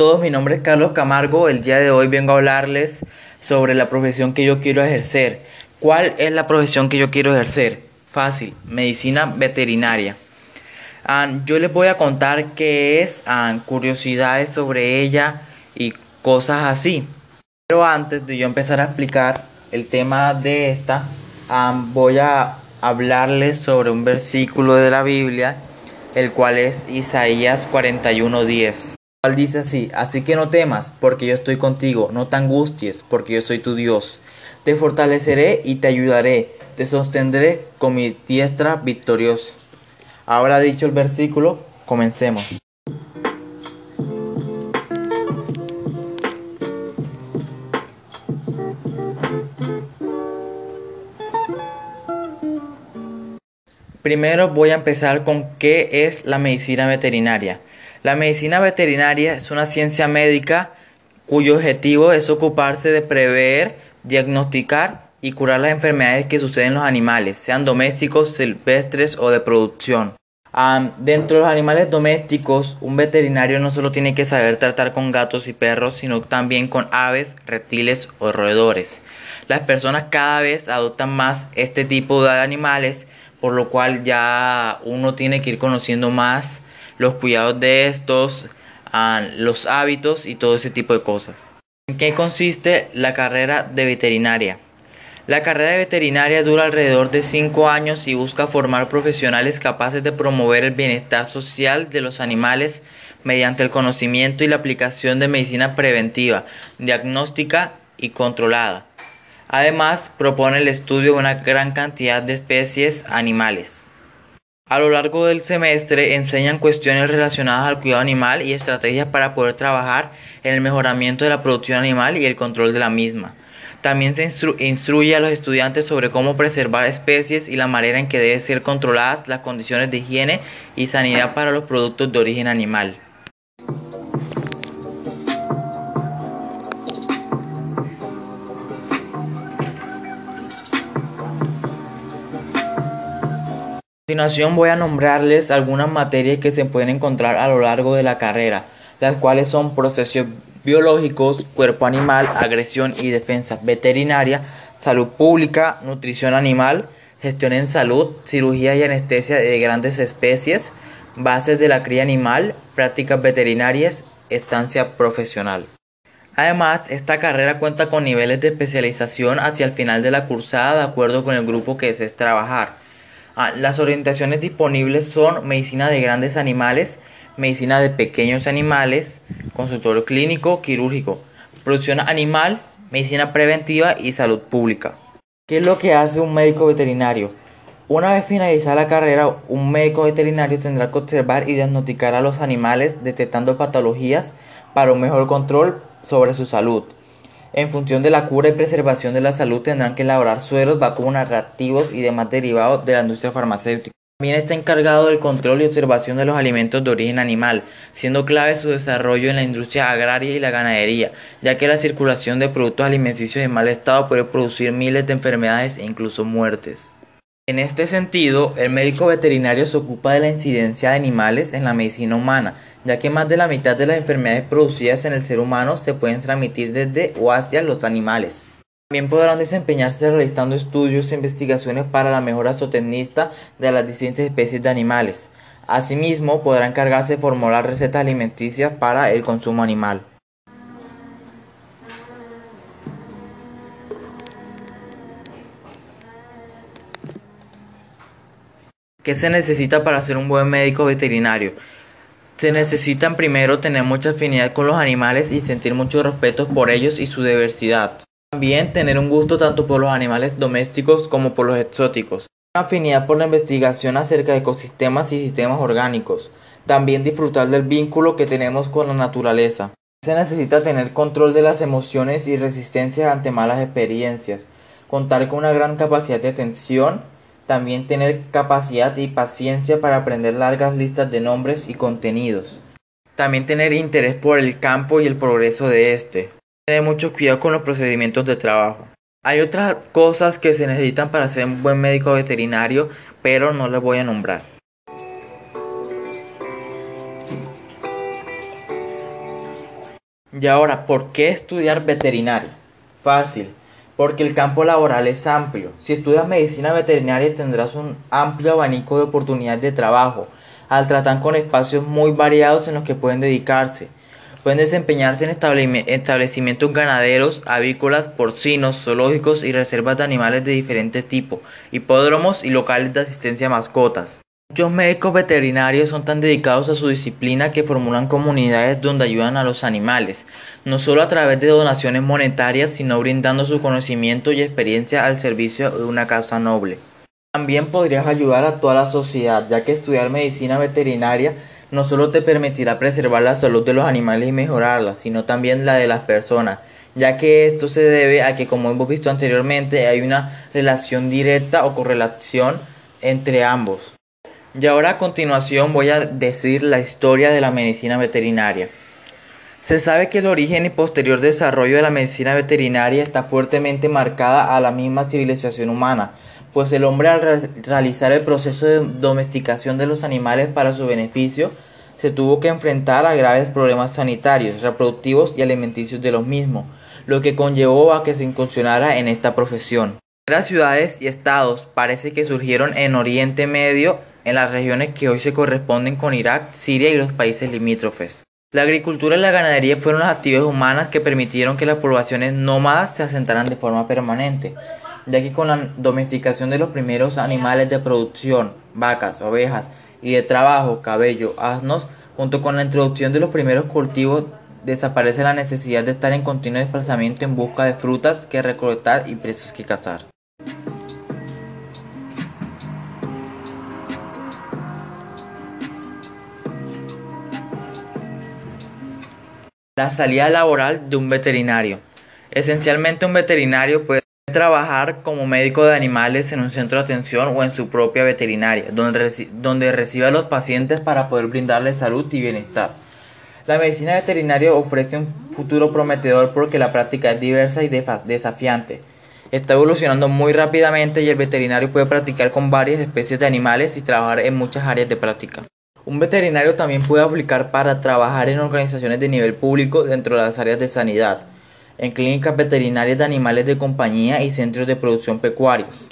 todos, mi nombre es Carlos Camargo. El día de hoy vengo a hablarles sobre la profesión que yo quiero ejercer. ¿Cuál es la profesión que yo quiero ejercer? Fácil, medicina veterinaria. Ah, yo les voy a contar qué es, ah, curiosidades sobre ella y cosas así. Pero antes de yo empezar a explicar el tema de esta, ah, voy a hablarles sobre un versículo de la Biblia, el cual es Isaías 41:10 cual dice así, así que no temas, porque yo estoy contigo, no te angusties, porque yo soy tu Dios. Te fortaleceré y te ayudaré, te sostendré con mi diestra victoriosa. Ahora dicho el versículo, comencemos. Primero voy a empezar con qué es la medicina veterinaria. La medicina veterinaria es una ciencia médica cuyo objetivo es ocuparse de prever, diagnosticar y curar las enfermedades que suceden en los animales, sean domésticos, silvestres o de producción. dentro de los animales domésticos, un veterinario no solo tiene que saber tratar con gatos y perros, sino también con aves, reptiles o roedores. Las personas cada vez adoptan más este tipo de animales, por lo cual ya uno tiene que ir conociendo más los cuidados de estos, los hábitos y todo ese tipo de cosas. ¿En qué consiste la carrera de veterinaria? La carrera de veterinaria dura alrededor de 5 años y busca formar profesionales capaces de promover el bienestar social de los animales mediante el conocimiento y la aplicación de medicina preventiva, diagnóstica y controlada. Además, propone el estudio de una gran cantidad de especies animales. A lo largo del semestre enseñan cuestiones relacionadas al cuidado animal y estrategias para poder trabajar en el mejoramiento de la producción animal y el control de la misma. También se instruye a los estudiantes sobre cómo preservar especies y la manera en que deben ser controladas las condiciones de higiene y sanidad para los productos de origen animal. Continuación voy a nombrarles algunas materias que se pueden encontrar a lo largo de la carrera, las cuales son procesos biológicos, cuerpo animal, agresión y defensa veterinaria, salud pública, nutrición animal, gestión en salud, cirugía y anestesia de grandes especies, bases de la cría animal, prácticas veterinarias, estancia profesional. Además, esta carrera cuenta con niveles de especialización hacia el final de la cursada de acuerdo con el grupo que desees trabajar. Ah, las orientaciones disponibles son medicina de grandes animales, medicina de pequeños animales, consultorio clínico, quirúrgico, producción animal, medicina preventiva y salud pública. ¿Qué es lo que hace un médico veterinario? Una vez finalizada la carrera, un médico veterinario tendrá que observar y diagnosticar a los animales detectando patologías para un mejor control sobre su salud. En función de la cura y preservación de la salud tendrán que elaborar sueros, vacunas, reactivos y demás derivados de la industria farmacéutica. También está encargado del control y observación de los alimentos de origen animal, siendo clave su desarrollo en la industria agraria y la ganadería, ya que la circulación de productos alimenticios en mal estado puede producir miles de enfermedades e incluso muertes. En este sentido, el médico veterinario se ocupa de la incidencia de animales en la medicina humana, ya que más de la mitad de las enfermedades producidas en el ser humano se pueden transmitir desde o hacia los animales. También podrán desempeñarse realizando estudios e investigaciones para la mejora zootecnista de las distintas especies de animales. Asimismo, podrán encargarse de formular recetas alimenticias para el consumo animal. ¿Qué se necesita para ser un buen médico veterinario? Se necesitan primero tener mucha afinidad con los animales y sentir mucho respeto por ellos y su diversidad. También tener un gusto tanto por los animales domésticos como por los exóticos. Una afinidad por la investigación acerca de ecosistemas y sistemas orgánicos. También disfrutar del vínculo que tenemos con la naturaleza. Se necesita tener control de las emociones y resistencia ante malas experiencias. Contar con una gran capacidad de atención también tener capacidad y paciencia para aprender largas listas de nombres y contenidos. También tener interés por el campo y el progreso de este. Tener mucho cuidado con los procedimientos de trabajo. Hay otras cosas que se necesitan para ser un buen médico veterinario, pero no les voy a nombrar. Y ahora, ¿por qué estudiar veterinaria? Fácil, porque el campo laboral es amplio. Si estudias medicina veterinaria tendrás un amplio abanico de oportunidades de trabajo, al tratar con espacios muy variados en los que pueden dedicarse. Pueden desempeñarse en establecimientos ganaderos, avícolas, porcinos, zoológicos y reservas de animales de diferentes tipos, hipódromos y locales de asistencia a mascotas. Muchos médicos veterinarios son tan dedicados a su disciplina que formulan comunidades donde ayudan a los animales, no solo a través de donaciones monetarias, sino brindando su conocimiento y experiencia al servicio de una causa noble. También podrías ayudar a toda la sociedad, ya que estudiar medicina veterinaria no solo te permitirá preservar la salud de los animales y mejorarla, sino también la de las personas, ya que esto se debe a que, como hemos visto anteriormente, hay una relación directa o correlación entre ambos. Y ahora a continuación voy a decir la historia de la medicina veterinaria. Se sabe que el origen y posterior desarrollo de la medicina veterinaria está fuertemente marcada a la misma civilización humana, pues el hombre al realizar el proceso de domesticación de los animales para su beneficio, se tuvo que enfrentar a graves problemas sanitarios, reproductivos y alimenticios de los mismos, lo que conllevó a que se incursionara en esta profesión. Las ciudades y estados parece que surgieron en Oriente Medio en las regiones que hoy se corresponden con Irak, Siria y los países limítrofes. La agricultura y la ganadería fueron las actividades humanas que permitieron que las poblaciones nómadas se asentaran de forma permanente, ya que con la domesticación de los primeros animales de producción, vacas, ovejas, y de trabajo, cabello, asnos, junto con la introducción de los primeros cultivos, desaparece la necesidad de estar en continuo desplazamiento en busca de frutas que recolectar y presas que cazar. La salida laboral de un veterinario. Esencialmente un veterinario puede trabajar como médico de animales en un centro de atención o en su propia veterinaria, donde, donde recibe a los pacientes para poder brindarles salud y bienestar. La medicina veterinaria ofrece un futuro prometedor porque la práctica es diversa y desafiante. Está evolucionando muy rápidamente y el veterinario puede practicar con varias especies de animales y trabajar en muchas áreas de práctica. Un veterinario también puede aplicar para trabajar en organizaciones de nivel público dentro de las áreas de sanidad, en clínicas veterinarias de animales de compañía y centros de producción pecuarios.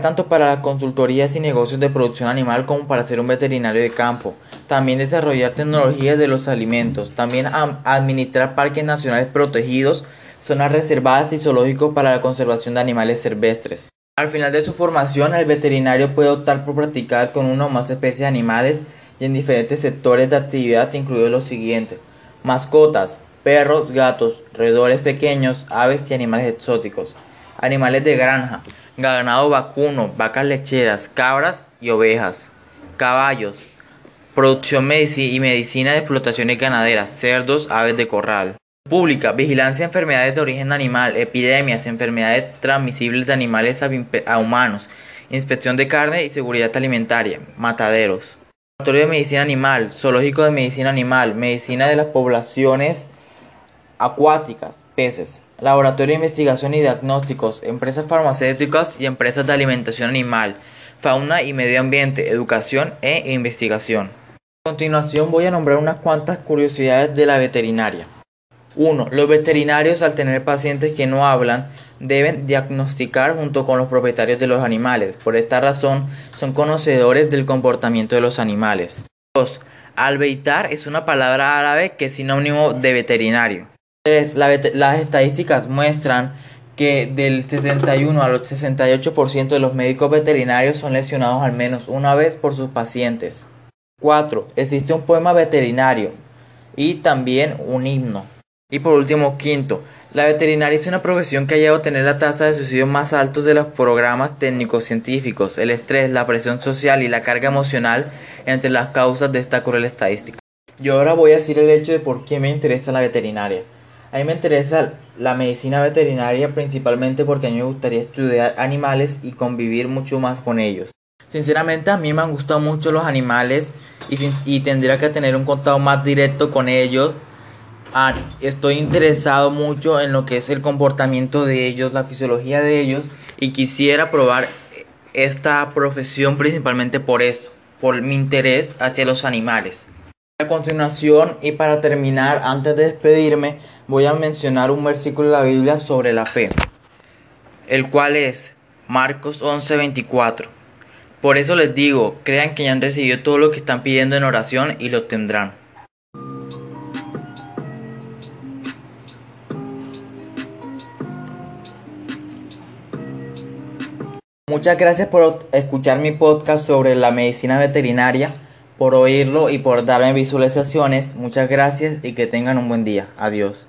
Tanto para las consultorías y negocios de producción animal como para ser un veterinario de campo. También desarrollar tecnologías de los alimentos. También administrar parques nacionales protegidos, zonas reservadas y zoológicos para la conservación de animales silvestres. Al final de su formación, el veterinario puede optar por practicar con una o más especies de animales y en diferentes sectores de actividad incluidos los siguientes. Mascotas, perros, gatos, roedores pequeños, aves y animales exóticos. Animales de granja, ganado vacuno, vacas lecheras, cabras y ovejas. Caballos, producción y medicina de explotaciones ganaderas, cerdos, aves de corral. Pública, vigilancia de enfermedades de origen animal, epidemias, enfermedades transmisibles de animales a humanos, inspección de carne y seguridad alimentaria, mataderos. Laboratorio de Medicina Animal, Zoológico de Medicina Animal, Medicina de las Poblaciones Acuáticas, Peces, Laboratorio de Investigación y Diagnósticos, Empresas Farmacéuticas y Empresas de Alimentación Animal, Fauna y Medio Ambiente, Educación e Investigación. A continuación voy a nombrar unas cuantas curiosidades de la veterinaria. 1. Los veterinarios al tener pacientes que no hablan deben diagnosticar junto con los propietarios de los animales. Por esta razón son conocedores del comportamiento de los animales. 2. Albeitar es una palabra árabe que es sinónimo de veterinario. 3. las estadísticas muestran que del 61 al 68% de los médicos veterinarios son lesionados al menos una vez por sus pacientes. 4. Existe un poema veterinario y también un himno. Y por último, quinto, la veterinaria es una profesión que ha llegado a tener la tasa de suicidio más altos de los programas técnicos científicos. El estrés, la presión social y la carga emocional entre las causas de esta cruel estadística. Yo ahora voy a decir el hecho de por qué me interesa la veterinaria. A mí me interesa la medicina veterinaria principalmente porque a mí me gustaría estudiar animales y convivir mucho más con ellos. Sinceramente a mí me han gustado mucho los animales y, y tendría que tener un contacto más directo con ellos Ah, estoy interesado mucho en lo que es el comportamiento de ellos, la fisiología de ellos y quisiera probar esta profesión principalmente por eso, por mi interés hacia los animales. A continuación y para terminar, antes de despedirme, voy a mencionar un versículo de la Biblia sobre la fe, el cual es Marcos 11:24. Por eso les digo, crean que ya han recibido todo lo que están pidiendo en oración y lo tendrán. Muchas gracias por escuchar mi podcast sobre la medicina veterinaria, por oírlo y por darme visualizaciones. Muchas gracias y que tengan un buen día. Adiós.